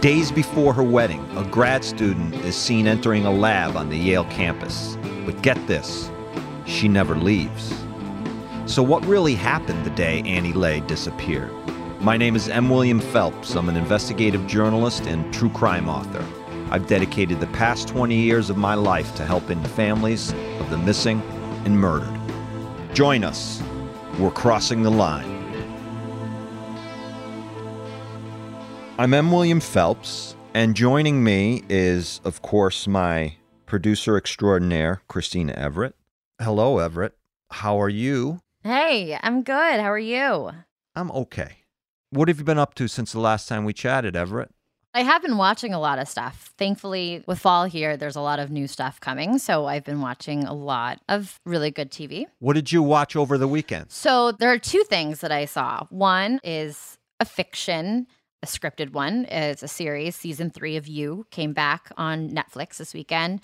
Days before her wedding, a grad student is seen entering a lab on the Yale campus. But get this, she never leaves. So, what really happened the day Annie Le disappeared? My name is M. William Phelps. I'm an investigative journalist and true crime author. I've dedicated the past 20 years of my life to helping the families of the missing and murdered. Join us. We're crossing the line. I'm M. William Phelps, and joining me is, of course, my producer extraordinaire, Christina Everett. Hello, Everett. How are you? Hey, I'm good. How are you? I'm okay. What have you been up to since the last time we chatted, Everett? I have been watching a lot of stuff. Thankfully, with fall here, there's a lot of new stuff coming. So I've been watching a lot of really good TV. What did you watch over the weekend? So there are two things that I saw. One is a fiction a scripted one. It's a series. Season three of You came back on Netflix this weekend.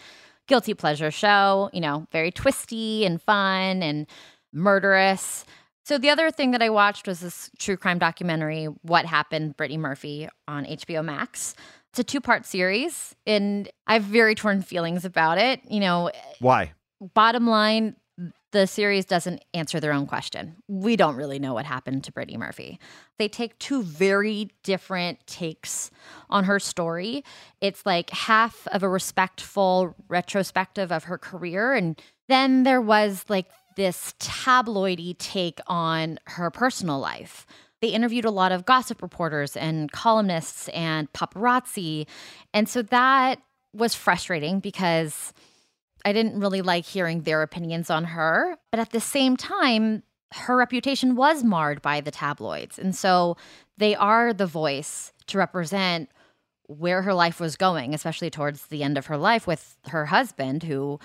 Guilty pleasure show, you know, very twisty and fun and murderous. So the other thing that I watched was this true crime documentary, What Happened, Brittany Murphy on HBO Max. It's a two-part series and I have very torn feelings about it. You know, why? Bottom line, the series doesn't answer their own question. We don't really know what happened to Brittany Murphy. They take two very different takes on her story. It's like half of a respectful retrospective of her career. And then there was like this tabloidy take on her personal life. They interviewed a lot of gossip reporters and columnists and paparazzi. And so that was frustrating because I didn't really like hearing their opinions on her. But at the same time, her reputation was marred by the tabloids. And so they are the voice to represent where her life was going, especially towards the end of her life with her husband, who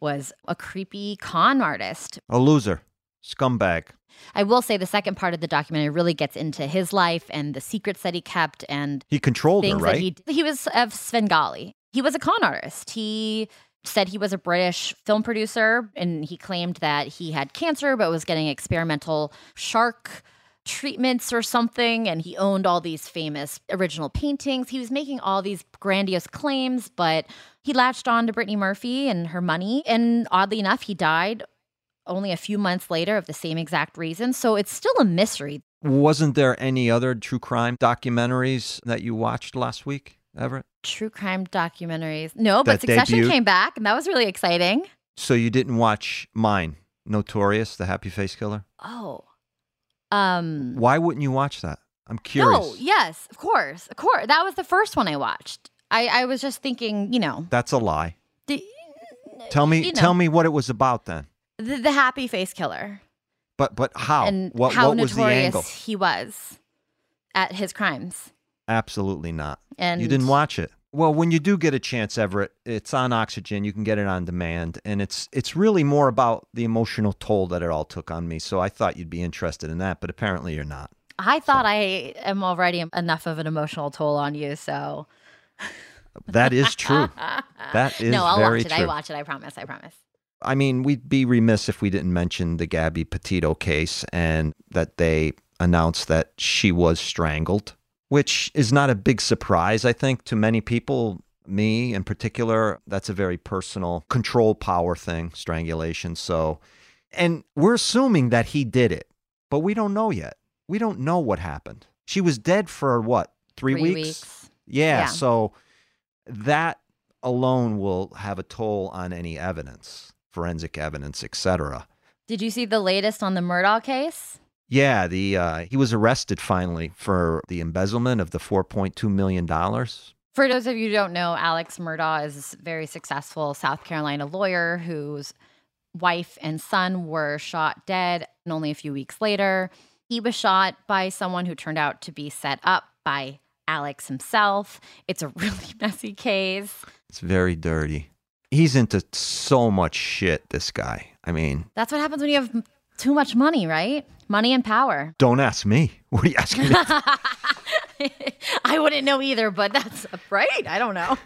was a creepy con artist. A loser, scumbag. I will say the second part of the documentary really gets into his life and the secrets that he kept and he controlled her, right? he, he was of Svengali. He was a con artist. He said he was a British film producer and he claimed that he had cancer but was getting experimental shark treatments or something and he owned all these famous original paintings. He was making all these grandiose claims, but he latched on to Brittany Murphy and her money and oddly enough he died only a few months later of the same exact reason. So it's still a mystery. Wasn't there any other true crime documentaries that you watched last week? Everett? True crime documentaries. No, but Succession debuted? came back, and that was really exciting. So you didn't watch mine, Notorious, the Happy Face Killer? Oh. Um Why wouldn't you watch that? I'm curious. No, yes, of course. Of course. That was the first one I watched. I, I was just thinking, you know. That's a lie. The, tell me you know, tell me what it was about then. The, the happy face killer. But but how? And what, how what was the angle? he was at his crimes. Absolutely not. And you didn't watch it. Well, when you do get a chance, Everett, it's on Oxygen. You can get it on demand, and it's it's really more about the emotional toll that it all took on me. So I thought you'd be interested in that, but apparently you're not. I thought so. I am already enough of an emotional toll on you, so. that is true. That is no. I'll watch it. True. I watch it. I promise. I promise. I mean, we'd be remiss if we didn't mention the Gabby Petito case and that they announced that she was strangled which is not a big surprise, I think, to many people. Me in particular, that's a very personal control power thing, strangulation. So, and we're assuming that he did it, but we don't know yet. We don't know what happened. She was dead for what, three, three weeks? weeks. Yeah, yeah. So that alone will have a toll on any evidence, forensic evidence, etc. Did you see the latest on the Murdaugh case? Yeah, the uh, he was arrested finally for the embezzlement of the 4.2 million dollars. For those of you who don't know, Alex Murdaugh is a very successful South Carolina lawyer whose wife and son were shot dead, and only a few weeks later, he was shot by someone who turned out to be set up by Alex himself. It's a really messy case. It's very dirty. He's into so much shit, this guy. I mean, that's what happens when you have too much money, right? Money and power. Don't ask me. What are you asking me? I wouldn't know either, but that's right. I don't know.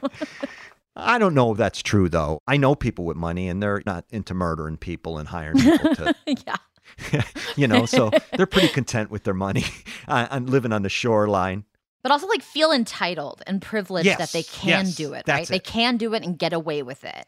I don't know if that's true, though. I know people with money and they're not into murdering people and hiring people to. yeah. you know, so they're pretty content with their money uh, and living on the shoreline. but also like feel entitled and privileged Yes, that they can yes, do it, right? that's They can do it and get away with it.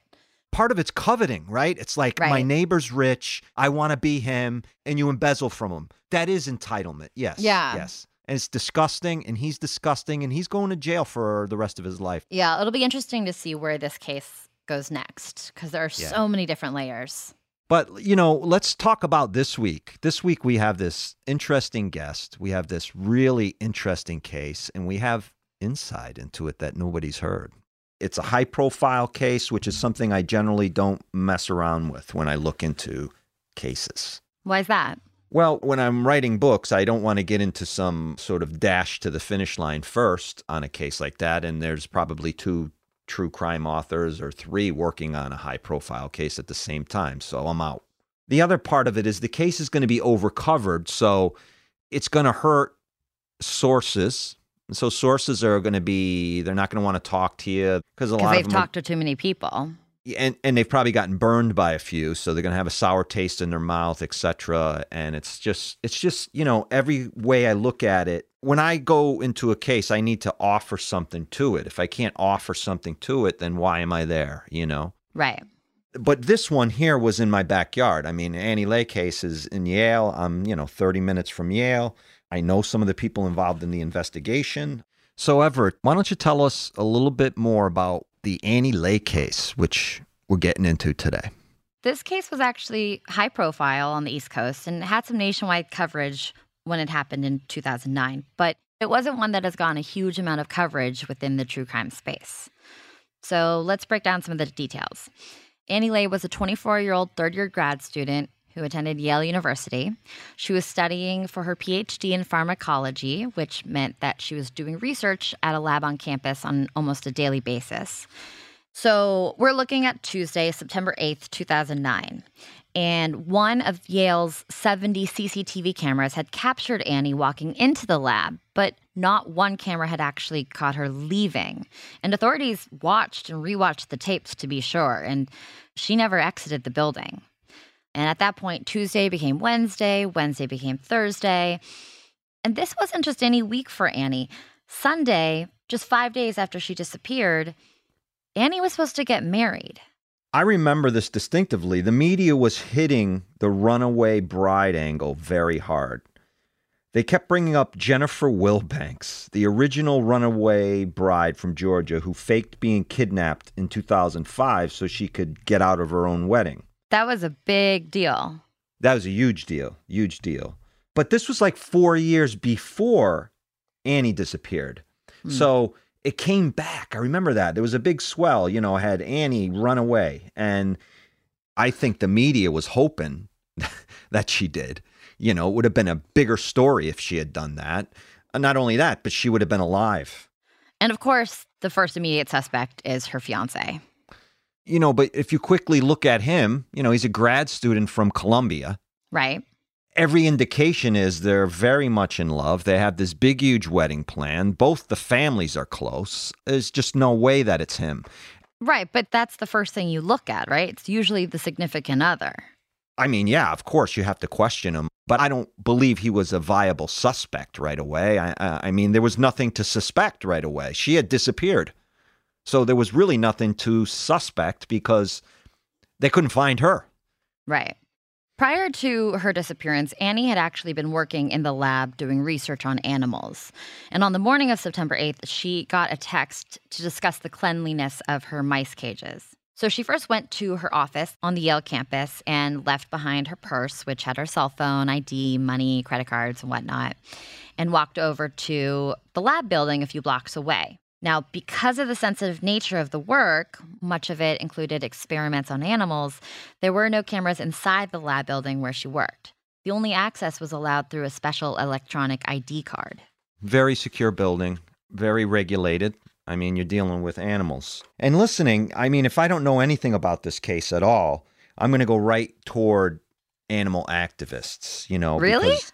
Part of it's coveting, right? It's like my neighbor's rich, I want to be him, and you embezzle from him. That is entitlement. Yes. Yeah. Yes. And it's disgusting, and he's disgusting, and he's going to jail for the rest of his life. Yeah, it'll be interesting to see where this case goes next because there are Yeah. so many different layers. But, you know, let's talk about this week. This week we have this interesting guest. We have this really interesting case, and we have insight into it that nobody's heard. It's a high profile case, which is something I generally don't mess around with when I look into cases. Why is that? Well, when I'm writing books, I don't want to get into some sort of dash to the finish line first on a case like that. And there's probably two true crime authors or three working on a high profile case at the same time. So I'm out. The other part of it is the case is going to be overcovered. So it's going to hurt sources. So sources are going to be, they're not going to want to talk to you because a lot of they've them are- talked to too many people. and and they've probably gotten burned by a few so they're going to have a sour taste in their mouth etc and it's just it's just you know every way i look at it when i go into a case i need to offer something to it. If i can't offer something to it then why am i there you know? Right. but this one here was in my backyard. I mean annie le case is in yale. I'm you know 30 minutes from yale i know some of the people involved in the investigation so everett why don't you tell us a little bit more about the annie le case which we're getting into today This case was actually high profile on the East Coast and had some nationwide coverage when it happened in 2009, but it wasn't one that has gotten a huge amount of coverage within the true crime space. So let's break down some of the details. Annie Le was a 24 year old third year grad student who attended Yale University. She was studying for her PhD in pharmacology, which meant that she was doing research at a lab on campus on almost a daily basis. So we're looking at Tuesday, September 8th, 2009. And one of Yale's 70 CCTV cameras had captured Annie walking into the lab, but not one camera had actually caught her leaving. And authorities watched and rewatched the tapes to be sure, and she never exited the building. And at that point, Tuesday became Wednesday, Wednesday became Thursday. And this wasn't just any week for Annie. Sunday, just five days after she disappeared, Annie was supposed to get married. I remember this distinctively. The media was hitting the runaway bride angle very hard. They kept bringing up Jennifer Wilbanks, the original runaway bride from Georgia who faked being kidnapped in 2005 so she could get out of her own wedding. That was a big deal. That was a huge deal, huge deal. But this was like four years before Annie disappeared. Hmm. So it came back. I remember that. There was a big swell, you know, had Annie run away. And I think the media was hoping that she did. You know, it would have been a bigger story if she had done that. And not only that, but she would have been alive. And of course, the first immediate suspect is her fiance. You know, but if you quickly look at him, you know, he's a grad student from Columbia. Right? every indication is they're very much in love. They have this big, huge wedding plan. Both the families are close. There's just no way that it's him. Right. But that's the first thing you look at, right? It's usually the significant other. I mean, yeah, of course you have to question him, but I don't believe he was a viable suspect right away. I, I, I mean, there was nothing to suspect right away. She had disappeared. So there was really nothing to suspect because they couldn't find her. Right. Prior to her disappearance, Annie had actually been working in the lab doing research on animals. And on the morning of September 8th, she got a text to discuss the cleanliness of her mice cages. So she first went to her office on the Yale campus and left behind her purse, which had her cell phone, ID, money, credit cards, and whatnot, and walked over to the lab building a few blocks away. Now, because of the sensitive nature of the work, much of it included experiments on animals, there were no cameras inside the lab building where she worked. The only access was allowed through a special electronic ID card. Very secure building, very regulated. I mean, you're dealing with animals. And listening, I mean, if I don't know anything about this case at all, I'm going to go right toward animal activists, you know. Really? because-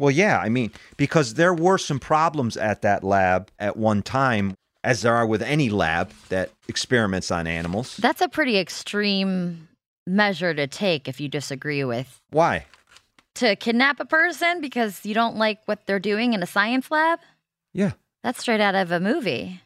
well, yeah, I mean, because there were some problems at that lab at one time, as there are with any lab that experiments on animals. That's a pretty extreme measure to take if you disagree with. Why? To kidnap a person because you don't like what they're doing in a science lab? Yeah. That's straight out of a movie.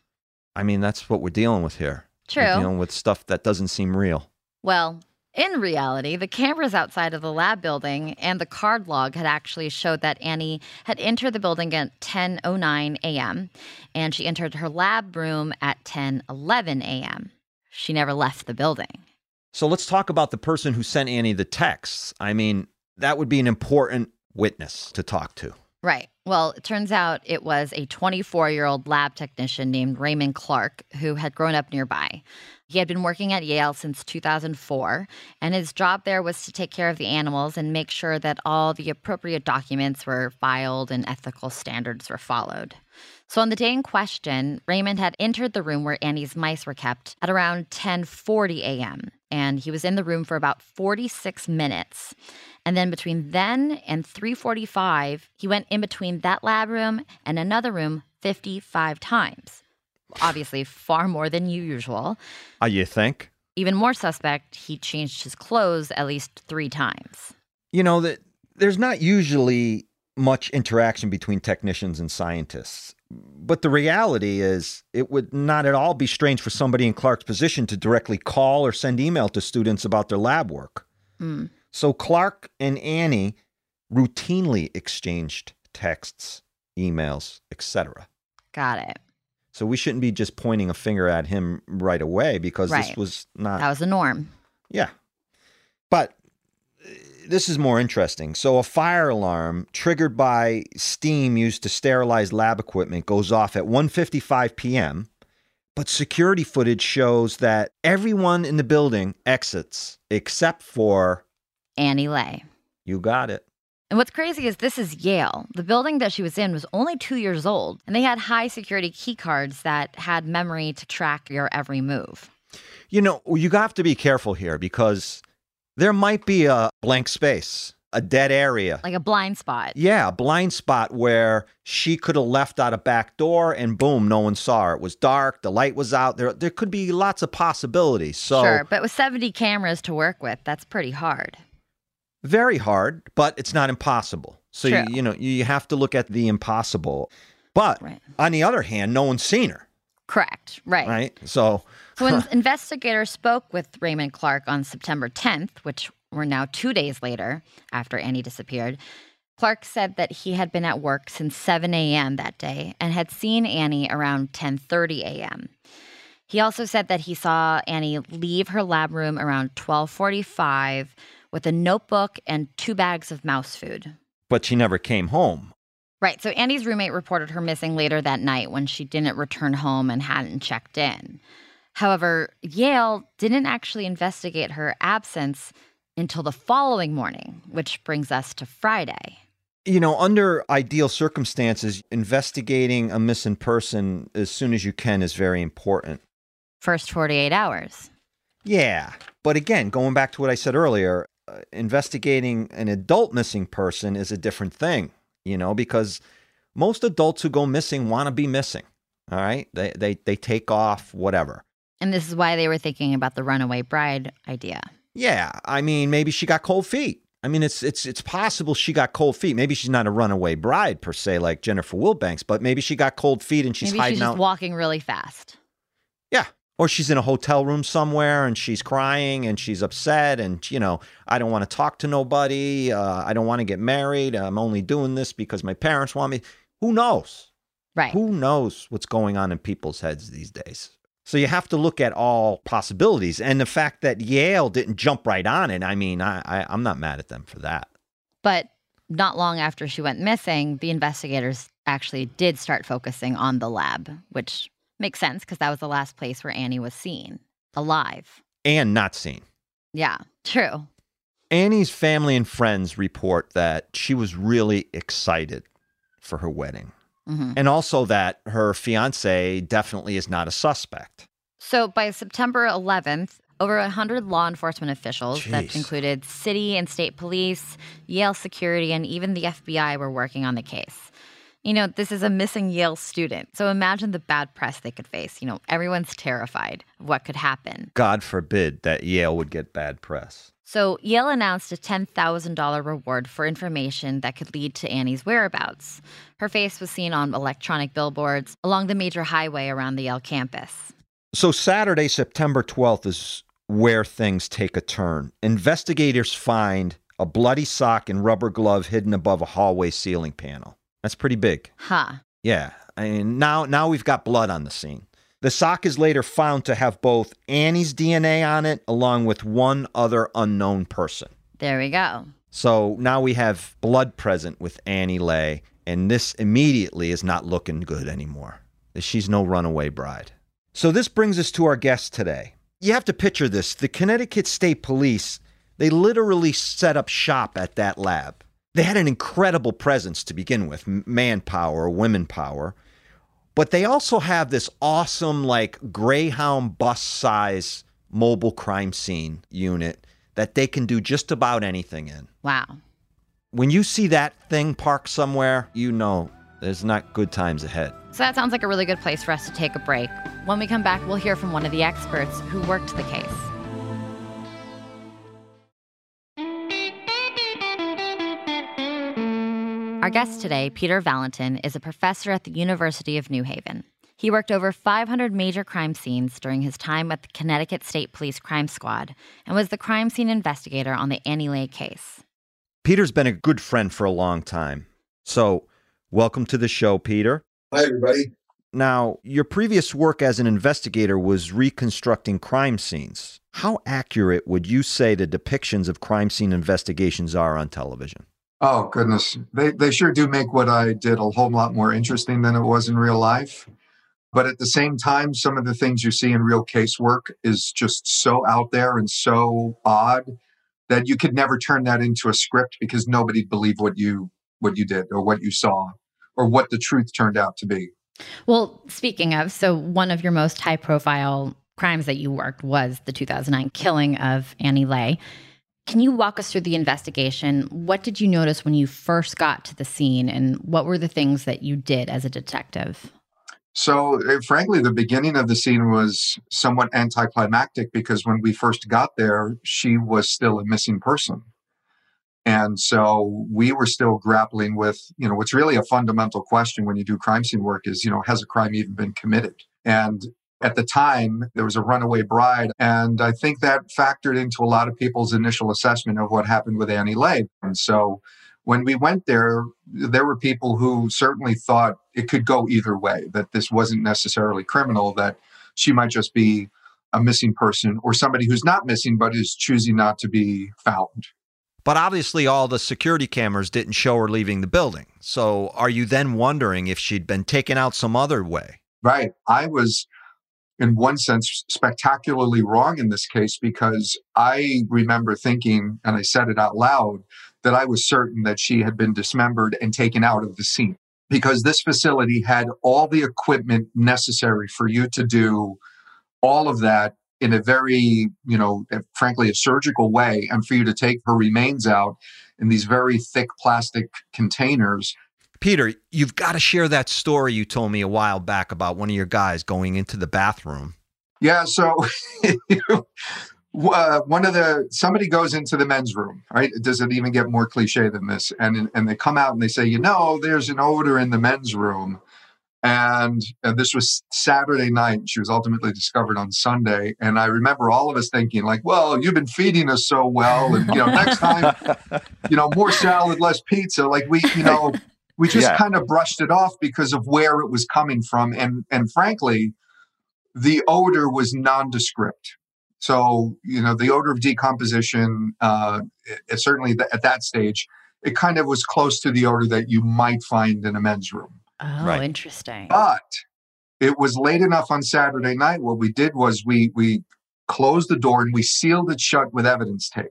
I mean, that's what we're dealing with here. True. We're dealing with stuff that doesn't seem real. Well, in reality, the cameras outside of the lab building and the card log had actually showed that Annie had entered the building at 10:09 a.m. and she entered her lab room at 10:11 a.m. She never left the building. So let's talk about the person who sent Annie the texts. I mean, that would be an important witness to talk to. Right. Well, it turns out it was a 24 year old lab technician named Raymond Clark who had grown up nearby. He had been working at Yale since 2004, and his job there was to take care of the animals and make sure that all the appropriate documents were filed and ethical standards were followed. So on the day in question, Raymond had entered the room where Annie's mice were kept at around 10:40 a.m. and he was in the room for about 46 minutes. And then between then and 3:45, he went in between that lab room and another room 55 times. Obviously, far more than usual. Uh, you think? Even more suspect, he changed his clothes at least 3 times. You know that there's not usually much interaction between technicians and scientists. But the reality is, it would not at all be strange for somebody in Clark's position to directly call or send email to students about their lab work. Hmm. So Clark and Annie routinely exchanged texts, emails, etc. Got it. So we shouldn't be just pointing a finger at him right away because this was not That was the norm. yeah. But this is more interesting. So a fire alarm triggered by steam used to sterilize lab equipment goes off at 1:55 p.m. But security footage shows that everyone in the building exits except for Annie Le. you got it. And what's crazy is this is Yale. The building that she was in was only two years old, and they had high security key cards that had memory to track your every move. You know, you have to be careful here because there might be a blank space, a dead area. Like a blind spot. Yeah, a blind spot where she could have left out a back door and boom, no one saw her. It was dark, the light was out. There there could be lots of possibilities. So Sure, but with 70 cameras to work with, that's pretty hard. very hard, but it's not impossible. So you, you know, you have to look at the impossible. But Right. on the other hand, no one's seen her, Correct. Right. right? So So when investigators spoke with Raymond Clark on September 10th, which were now two days later after Annie disappeared, Clark said that he had been at work since 7 a.m. that day and had seen Annie around 10:30 a.m. He also said that he saw Annie leave her lab room around 12:45 with a notebook and two bags of mouse food. but she never came home. Right. So Annie's roommate reported her missing later that night when she didn't return home and hadn't checked in. However, Yale didn't actually investigate her absence until the following morning, which brings us to Friday. You know, under ideal circumstances, investigating a missing person as soon as you can is very important. First 48 hours. Yeah. But again, going back to what I said earlier, uh, investigating an adult missing person is a different thing, you know, because most adults who go missing want to be missing. All right. They, they, they take off, whatever. And this is why they were thinking about the runaway bride idea. Yeah. I mean, maybe she got cold feet. I mean, it's it's it's possible she got cold feet. Maybe she's not a runaway bride per se, like Jennifer Wilbanks, but maybe she got cold feet and she's Maybe hiding she's just out. walking really fast. Yeah. Or she's in a hotel room somewhere and she's crying and she's upset and, you know, I don't want to talk to nobody. Uh, I don't want to get married. I'm only doing this because my parents want me. Who knows? Right. Who knows what's going on in people's heads these days? So you have to look at all possibilities. And the fact that Yale didn't jump right on it, I mean, I, I, I'm not mad at them for that. But not long after she went missing, the investigators actually did start focusing on the lab, which makes sense because that was the last place where Annie was seen alive. And not seen. Yeah, true. Annie's family and friends report that she was really excited for her wedding. Hmm and also that her fiance definitely is not a suspect. So by September 11th, over 100 law enforcement officials that included city and state police, Yale security, and even the FBI were working on the case. You know, this is a missing Yale student. So imagine the bad press they could face. You know, everyone's terrified of what could happen. God forbid that Yale would get bad press. So Yale announced a $10,000 reward for information that could lead to Annie's whereabouts. Her face was seen on electronic billboards along the major highway around the Yale campus. So Saturday, September 12th is where things take a turn. Investigators find a bloody sock and rubber glove hidden above a hallway ceiling panel. That's pretty big. Huh. Yeah. I mean, now now we've got blood on the scene. The sock is later found to have both Annie's DNA on it along with one other unknown person. There we go. So now we have blood present with Annie Le, and this immediately is not looking good anymore. She's no runaway bride. So this brings us to our guest today. You have to picture this. The Connecticut State Police, they literally set up shop at that lab. They had an incredible presence to begin with, manpower, women power. But they also have this awesome, like, Greyhound bus size mobile crime scene unit that they can do just about anything in. Wow. When you see that thing parked somewhere, you know there's not good times ahead. So that sounds like a really good place for us to take a break. When we come back, we'll hear from one of the experts who worked the case. Our guest today, Peter Valentin, is a professor at the University of New Haven. He worked over 500 major crime scenes during his time at the Connecticut State Police Crime Squad and was the crime scene investigator on the Annie Le case. Peter's been a good friend for a long time. So, welcome to the show, Peter. Hi, everybody. Now, your previous work as an investigator was reconstructing crime scenes. How accurate would you say the depictions of crime scene investigations are on television? Oh goodness, they they sure do make what I did a whole lot more interesting than it was in real life. But at the same time, some of the things you see in real casework is just so out there and so odd that you could never turn that into a script because nobody'd believe what you what you did or what you saw or what the truth turned out to be. Well, speaking of, so one of your most high profile crimes that you worked was the 2009 killing of Annie Le. Can you walk us through the investigation? What did you notice when you first got to the scene, and what were the things that you did as a detective? So, uh, frankly, the beginning of the scene was somewhat anticlimactic because when we first got there, she was still a missing person. And so we were still grappling with, you know, what's really a fundamental question when you do crime scene work is, you know, has a crime even been committed? And at the time, there was a runaway bride. And I think that factored into a lot of people's initial assessment of what happened with Annie Le. And so when we went there, there were people who certainly thought it could go either way, that this wasn't necessarily criminal, that she might just be a missing person or somebody who's not missing but is choosing not to be found. But obviously, all the security cameras didn't show her leaving the building. So, are you then wondering if she'd been taken out some other way? Right. I was in one sense, spectacularly wrong in this case because I remember thinking, and I said it out loud, that I was certain that she had been dismembered and taken out of the scene. Because this facility had all the equipment necessary for you to do all of that in a very, you know, frankly, a surgical way, and for you to take her remains out in these very thick plastic containers Peter, you've got to share that story you told me a while back about one of your guys going into the bathroom. Yeah, so uh, one of the somebody goes into the men's room, right? Does it even get more cliche than this? And and they come out and they say, you know, there's an odor in the men's room. And, and this was Saturday night. She was ultimately discovered on Sunday. And I remember all of us thinking, like, well, you've been feeding us so well. And, you know, next time, you know, more salad, less pizza. Like, we, you know, we just yeah. kind of brushed it off because of where it was coming from and and frankly the odor was nondescript. So you know the odor of decomposition uh, it, certainly at that stage it kind of was close to the odor that you might find in a men's room. Oh right. interesting. But it was late enough on saturday night. What we did was we we closed the door and we sealed it shut with evidence tape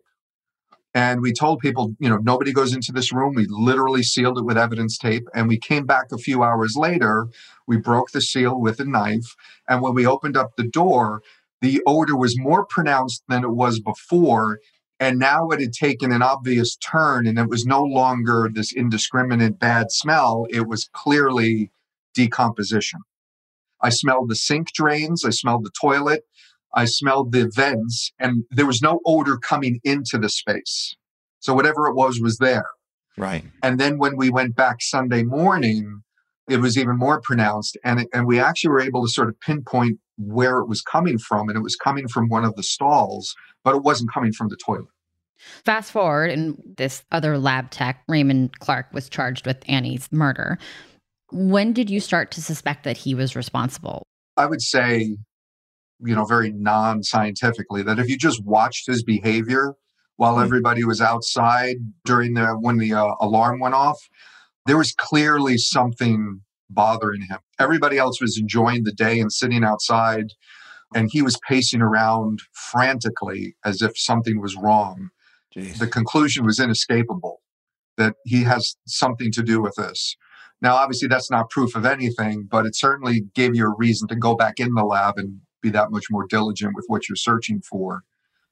and we told people, you know, nobody goes into this room. We literally sealed it with evidence tape. And we came back a few hours later. We broke the seal with a knife. And when we opened up the door, the odor was more pronounced than it was before. And now it had taken an obvious turn, and it was no longer this indiscriminate bad smell. It was clearly decomposition. I smelled the sink drains, I smelled the toilet, I smelled the vents and there was no odor coming into the space. So whatever it was was there. Right. And then when we went back Sunday morning, it was even more pronounced. And, it, and we actually were able to sort of pinpoint where it was coming from. And it was coming from one of the stalls, but it wasn't coming from the toilet. Fast forward, and this other lab tech, Raymond Clark, was charged with Annie's murder. When did you start to suspect that he was responsible? I would say, you know, very non scientifically, that if you just watched his behavior while mm-hmm. everybody was outside during the when the uh, alarm went off, there was clearly something bothering him. Everybody else was enjoying the day and sitting outside, and he was pacing around frantically as if something was wrong. Jeez. The conclusion was inescapable that he has something to do with this. Now, obviously, that's not proof of anything, but it certainly gave you a reason to go back in the lab and be that much more diligent with what you're searching for.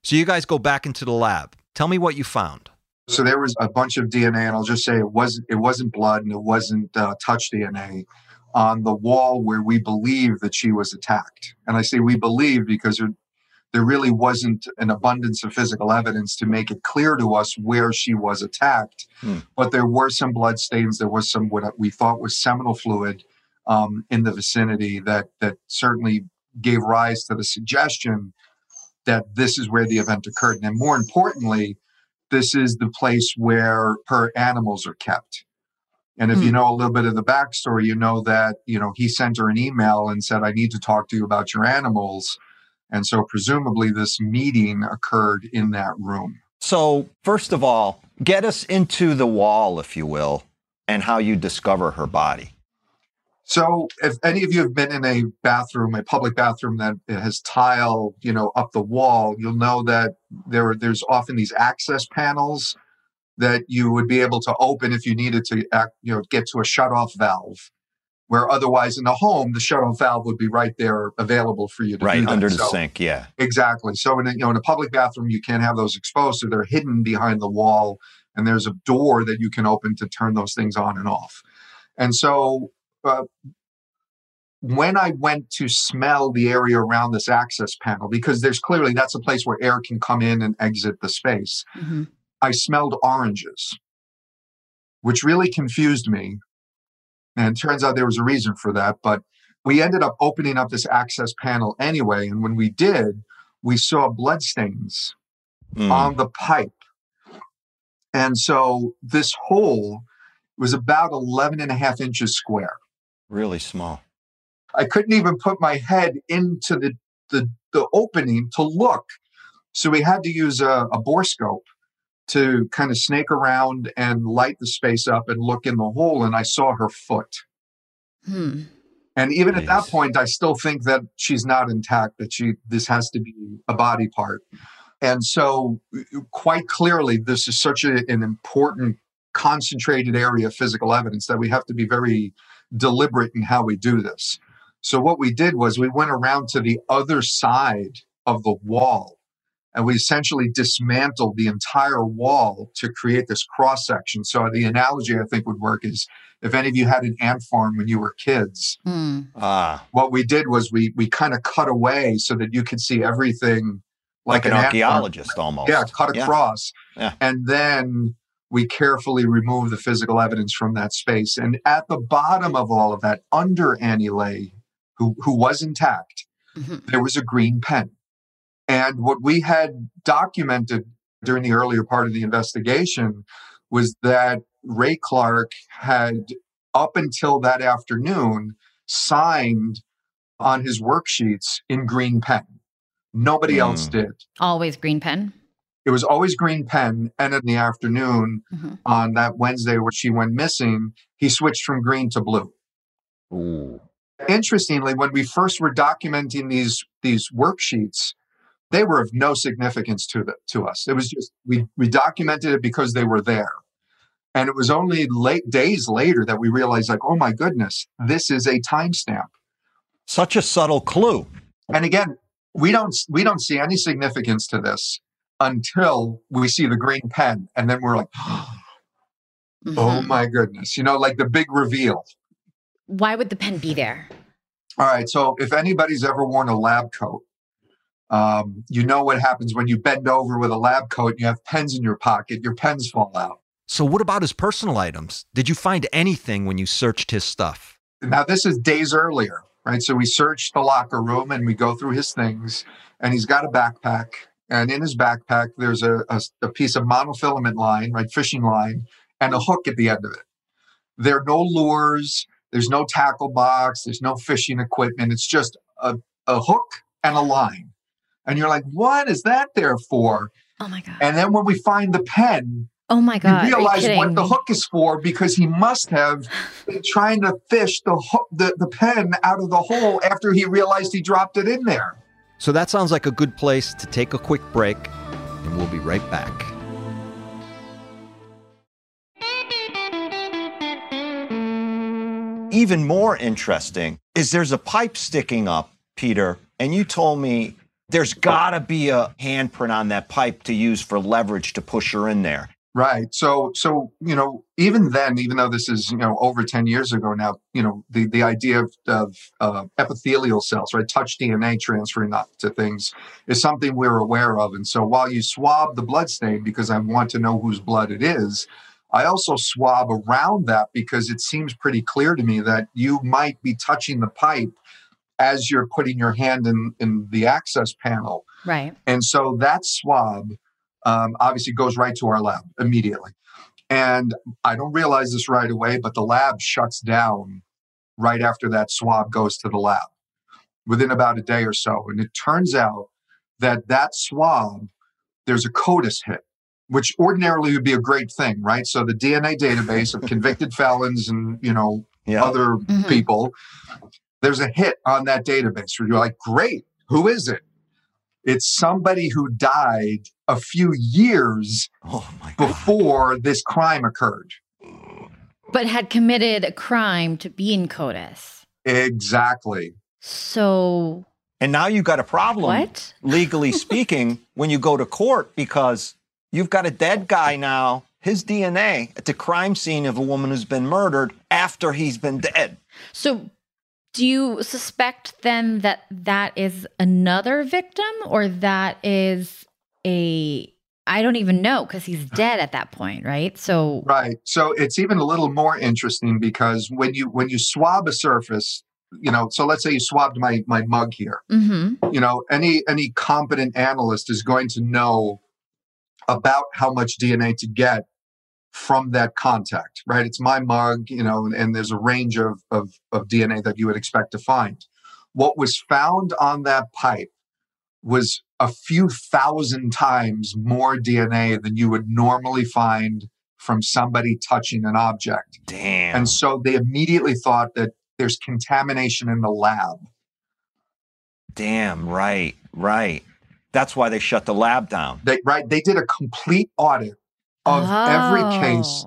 So, you guys go back into the lab. Tell me what you found. So there was a bunch of DNA, and I'll just say it wasn't it wasn't blood and it wasn't uh, touch DNA on the wall where we believe that she was attacked. And I say we believe because there, there really wasn't an abundance of physical evidence to make it clear to us where she was attacked. Hmm. But there were some blood stains. There was some what we thought was seminal fluid um, in the vicinity that that certainly gave rise to the suggestion that this is where the event occurred. And more importantly, this is the place where her animals are kept. And if mm. you hmm. know a little bit of the backstory, you know that, you know, he sent her an email and said, I need to talk to you about your animals. And so presumably this meeting occurred in that room. So, first of all, get us into the wall, if you will, and how you discover her body. So, if any of you have been in a bathroom, a public bathroom that has tile, you know, up the wall, you'll know that there there's often these access panels that you would be able to open if you needed to, act, you know, get to a shut-off valve. Where otherwise in the home, the shut-off valve would be right there available for you to right under the so, sink. Yeah, exactly. So in a, you know in a public bathroom, you can't have those exposed, so they're hidden behind the wall, and there's a door that you can open to turn those things on and off. And so uh, when I went to smell the area around this access panel, because there's clearly that's a place where air can come in and exit the space, mm-hmm. I smelled oranges, which really confused me. And it turns out there was a reason for that. But we ended up opening up this access panel anyway. And when we did, we saw bloodstains mm. on the pipe. And so this hole was about 11 and a half inches square. Really small. I couldn't even put my head into the, the, the opening to look. So we had to use a, a borescope to kind of snake around and light the space up and look in the hole. And I saw her foot. Hmm. And even nice. at that point, I still think that she's not intact, that she this has to be a body part. And so, quite clearly, this is such a, an important concentrated area of physical evidence that we have to be very deliberate in how we do this. So what we did was we went around to the other side of the wall and we essentially dismantled the entire wall to create this cross section. So the analogy I think would work is if any of you had an ant farm when you were kids, mm. ah. what we did was we we kind of cut away so that you could see everything like, like an, an archaeologist almost. Yeah, cut across. Yeah. yeah. And then we carefully remove the physical evidence from that space. And at the bottom of all of that, under Annie Le, who, who was intact, mm-hmm. there was a green pen. And what we had documented during the earlier part of the investigation was that Ray Clark had, up until that afternoon, signed on his worksheets in green pen. Nobody mm. else did. Always green pen? It was always green pen. And in the afternoon mm-hmm. on that Wednesday where she went missing, he switched from green to blue. Ooh. Interestingly, when we first were documenting these these worksheets, they were of no significance to the, to us. It was just we we documented it because they were there. And it was only late days later that we realized, like, oh my goodness, this is a timestamp. Such a subtle clue. And again, we don't we don't see any significance to this until we see the green pen. And then we're like, oh mm-hmm. my goodness, you know, like the big reveal. Why would the pen be there? All right. So if anybody's ever worn a lab coat, Um, you know what happens when you bend over with a lab coat and you have pens in your pocket, your pens fall out. So, what about his personal items? Did you find anything when you searched his stuff? Now, this is days earlier, right? So, we search the locker room and we go through his things, and he's got a backpack. And in his backpack, there's a, a, a piece of monofilament line, right? Fishing line, and a hook at the end of it. There are no lures, there's no tackle box, there's no fishing equipment. It's just a, a hook and a line. And you're like, what is that there for? Oh my God. And then when we find the pen, Oh my God. you realize you what the hook is for because he must have been trying to fish the, hook, the, the pen out of the hole after he realized he dropped it in there. So, that sounds like a good place to take a quick break, and we'll be right back. even more interesting is there's a pipe sticking up, Peter, and you told me there's got to be a handprint on that pipe to use for leverage to push her in there. Right. So, so you know, even then, even though this is you know over ten years ago now, you know, the the idea of, of uh, epithelial cells, right, touch DNA transferring up to things, is something we're aware of. And so, while you swab the blood stain because I want to know whose blood it is, I also swab around that because it seems pretty clear to me that you might be touching the pipe as you're putting your hand in in the access panel. Right. And so that swab um, obviously goes right to our lab immediately. And I don't realize this right away, but the lab shuts down right after that swab goes to the lab within about a day or so. And it turns out that that swab, there's a CODIS hit, which ordinarily would be a great thing, right? So the DNA database of convicted felons and, you know, Yeah. other Mhm. people, there's a hit on that database where you're like, great, who is it? It's somebody who died a few years Oh my before this crime occurred. But had committed a crime to be in CODIS. Exactly. So And now you've got a problem, what? legally speaking, when you go to court because you've got a dead guy now, his DNA at the crime scene of a woman who's been murdered after he's been dead. So do you suspect then that that is another victim or that is a I don't even know because he's dead at that point, right? So Right. So it's even a little more interesting because when you when you swab a surface, you know, so let's say you swabbed my my mug here. mhm. You know, any any competent analyst is going to know about how much DNA to get from that contact, right? It's my mug, you know, and, and there's a range of, of, of DNA that you would expect to find. What was found on that pipe was a few thousand times more DNA than you would normally find from somebody touching an object. Damn. And so they immediately thought that there's contamination in the lab. Damn, right, right. That's why they shut the lab down. They, right? They did a complete audit of every oh. case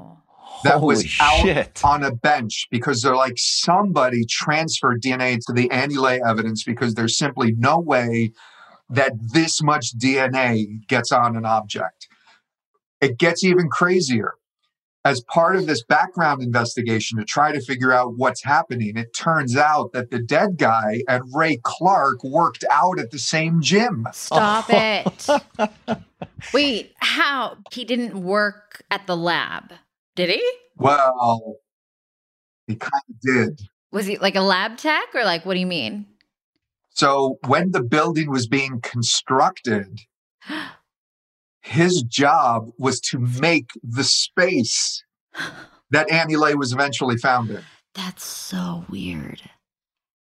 Oh. that was out shit. on a bench because they're like somebody transferred DNA to the Annie Le evidence because there's simply no way that this much DNA gets on an object. It gets even crazier. As part of this background investigation to try to figure out what's happening, it turns out that the dead guy and Ray Clark worked out at the same gym. Stop oh. it. Wait, how? He didn't work at the lab, did he? Well, he kind of did. Was he like a lab tech or like, what do you mean? So when the building was being constructed, his job was to make the space that Annie Le was eventually found in. That's so weird.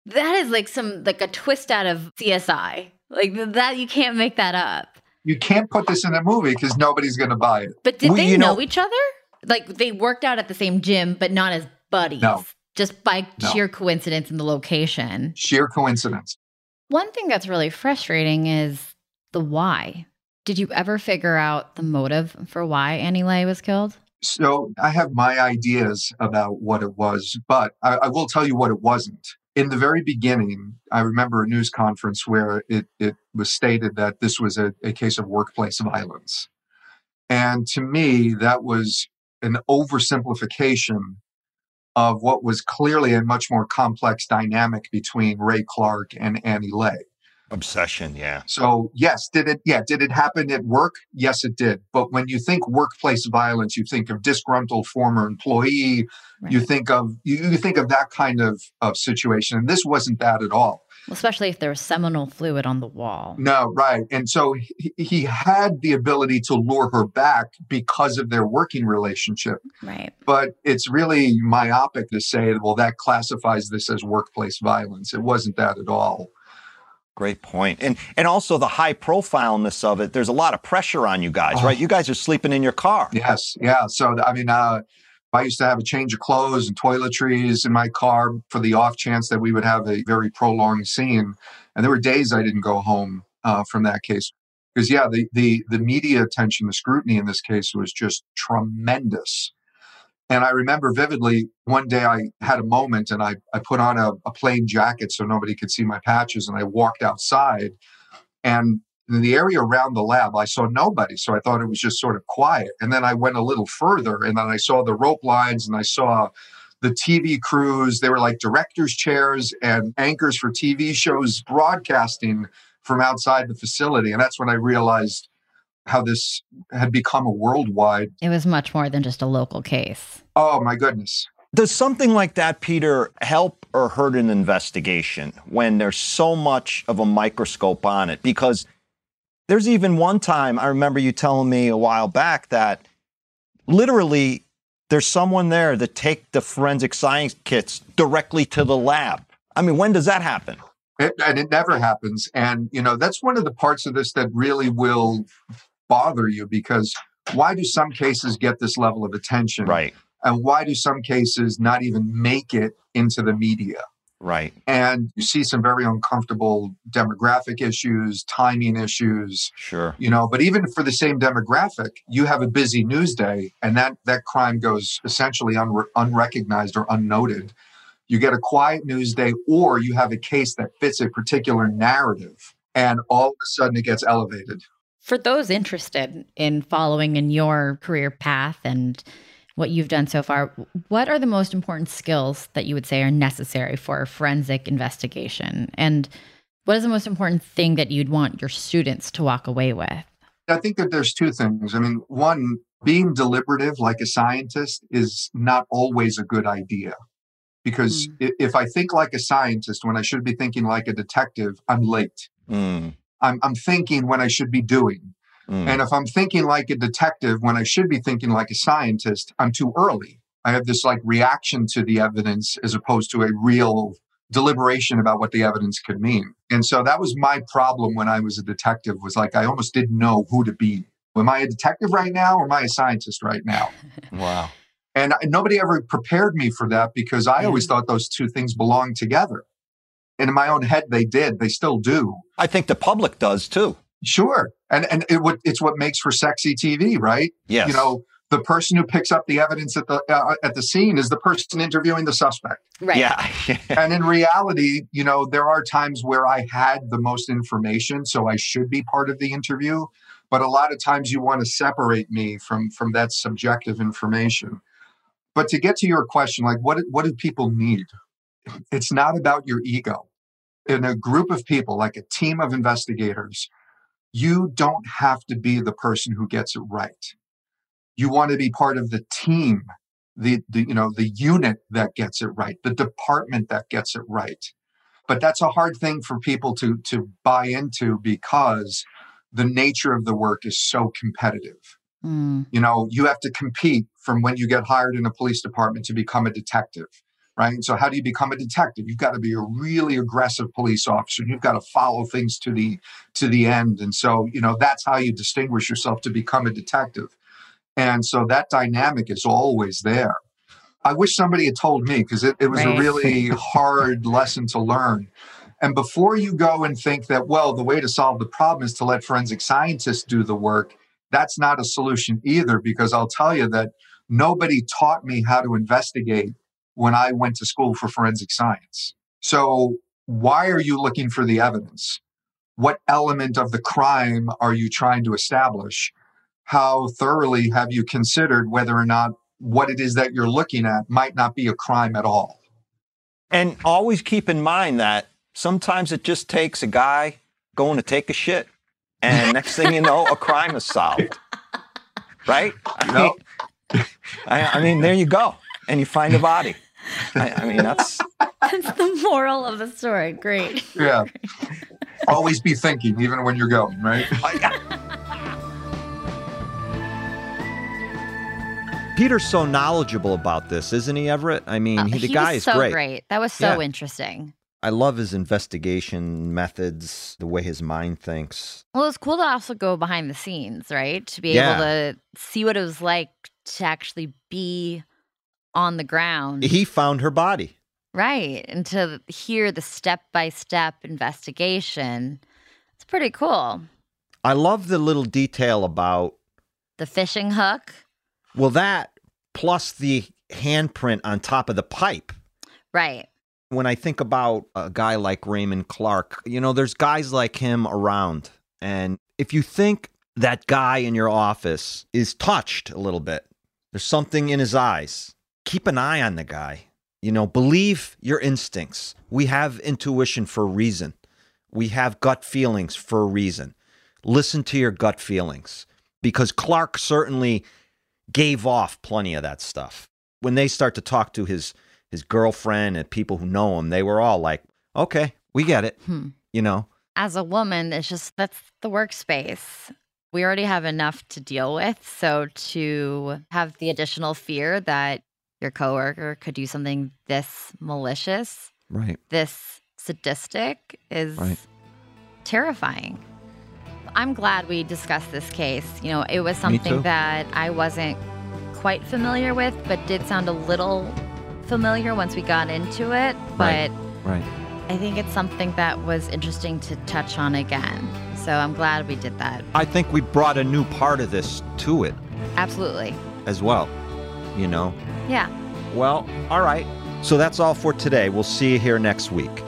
That is like some, like a twist out of CSI. Like that, you can't make that up. You can't put this in a movie because nobody's going to buy it. But did Well, they you know, know- each other? Like they worked out at the same gym, but not as buddies. No. Just by No. sheer coincidence in the location. Sheer coincidence. One thing that's really frustrating is the why. Did you ever figure out the motive for why Annie Le was killed? So I have my ideas about what it was, but I, I will tell you what it wasn't. In the very beginning, I remember a news conference where it, it was stated that this was a, a case of workplace violence. And to me, that was an oversimplification of what was clearly a much more complex dynamic between Ray Clark and Annie Le. Obsession, yeah. So yes, did it? Yeah, did it happen at work? Yes, it did. But when you think workplace violence, you think of disgruntled former employee. Right. You think of you, you think of that kind of of situation, and this wasn't that at all. Especially if there was seminal fluid on the wall. No, right. And so he, he had the ability to lure her back because of their working relationship. Right. But it's really myopic to say, well, that classifies this as workplace violence. It wasn't that at all. Great point. And and also the high profileness of it, there's a lot of pressure on you guys, Oh. right? You guys are sleeping in your car. Yes, yeah. So I mean, uh, I used to have a change of clothes and toiletries in my car for the off chance that we would have a very prolonged scene, and there were days I didn't go home uh, from that case. Because yeah, the the the media attention, the scrutiny in this case was just tremendous. And I remember vividly one day I had a moment and I, I put on a, a plain jacket so nobody could see my patches and I walked outside. And in the area around the lab, I saw nobody. So I thought it was just sort of quiet. And then I went a little further and then I saw the rope lines and I saw the TV crews. They were like director's chairs and anchors for TV shows broadcasting from outside the facility. And that's when I realized how this had become a worldwide. It was much more than just a local case. Oh my goodness. Does something like that, Peter, help or hurt an investigation when there's so much of a microscope on it? Because there's even one time I remember you telling me a while back that literally there's someone there that take the forensic science kits directly to the lab. I mean, when does that happen? It, and it never happens. And, you know, that's one of the parts of this that really will bother you because why do some cases get this level of attention? Right, And why do some cases not even make it into the media? Right. And you see some very uncomfortable demographic issues, timing issues, Sure. you know, but even for the same demographic, you have a busy news day and that, that crime goes essentially unre- unrecognized or unnoted. You get a quiet news day or you have a case that fits a particular narrative and all of a sudden it gets elevated. For those interested in following in your career path and what you've done so far, what are the most important skills that you would say are necessary for forensic investigation? And what is the most important thing that you'd want your students to walk away with? I think that there's two things. I mean, one, being deliberative like a scientist is not always a good idea. Because i if I think like a scientist when I should be thinking like a detective, I'm late. Mm, I'm, I'm thinking when I should be doing. Mm. And if I'm thinking like a detective when I should be thinking like a scientist, I'm too early. I have this like reaction to the evidence as opposed to a real deliberation about what the evidence could mean. And so that was my problem when I was a detective was like I almost didn't know who to be. Am I a detective right now or am I a scientist right now? wow. And nobody ever prepared me for that because I Yeah. always thought those two things belonged together. And in my own head, they did. They still do. I think the public does too. Sure. And and it would, it's what makes for sexy TV, right? Yes. You know, the person who picks up the evidence at the uh, at the scene is the person interviewing the suspect. Right. Yeah. And in reality, you know, there are times where I had the most information, so I should be part of the interview. But a lot of times, you want to separate me from from that subjective information. But to get to your question, like what what do people need? It's not about your ego. In a group of people, like a team of investigators, you don't have to be the person who gets it right. You want to be part of the team the, the you know the unit that gets it right the department that gets it right. But that's a hard thing for people to to buy into because the nature of the work is so competitive. Mm, you know you have to compete from when you get hired in a police department to become a detective right? So how do you become a detective? You've got to be a really aggressive police officer. You've got to follow things to the to the end. And so you know that's how you distinguish yourself to become a detective. And so that dynamic is always there. I wish somebody had told me because it, it was Right. a really hard lesson to learn. And before you go and think that well the way to solve the problem is to let forensic scientists do the work that's not a solution either because I'll tell you that nobody taught me how to investigate when I went to school for forensic science. So, why are you looking for the evidence? What element of the crime are you trying to establish? How thoroughly have you considered whether or not what it is that you're looking at might not be a crime at all? And always keep in mind that sometimes it just takes a guy going to take a shit. And next thing you know, a crime is solved. Right? I mean, I, I mean, there you go. And you find a body. I, I mean, that's That's the moral of the story. Great. Yeah. Always be thinking, even when you're going, right? Peter's so knowledgeable about this, isn't he, Everett? I mean, Uh, he, the he guy was is so great. great. That was so Yeah. interesting. I love his investigation methods, the way his mind thinks. Well, it's cool to also go behind the scenes, right? To be Yeah. able to see what it was like to actually be on the ground. He found her body. right. And to hear the step by step investigation. It's pretty cool. I love the little detail about, The fishing hook. well, that plus the handprint on top of the pipe. Right. when I think about a guy like Raymond Clark, you know, there's guys like him around. And if you think that guy in your office is touched a little bit, there's something in his eyes, keep an eye on the guy. You know, believe your instincts. We have intuition for a reason, we have gut feelings for a reason. Listen to your gut feelings because Clark certainly gave off plenty of that stuff. When they start to talk to his his girlfriend and people who know him, they were all like, "Okay, we get it." Hmm. You know, As a woman, it's just that's the workspace. We already have enough to deal with. So to have the additional fear that your coworker could do something this malicious, right? this sadistic is Right. terrifying. I'm glad we discussed this case. You know, it was something that I wasn't quite familiar with, but did sound a little familiar once we got into it. Right. But Right. I think it's something that was interesting to touch on again. So I'm glad we did that. I think we brought a new part of this to it Absolutely. as well. You know. Yeah. Well, all right. So that's all for today. We'll see you here next week.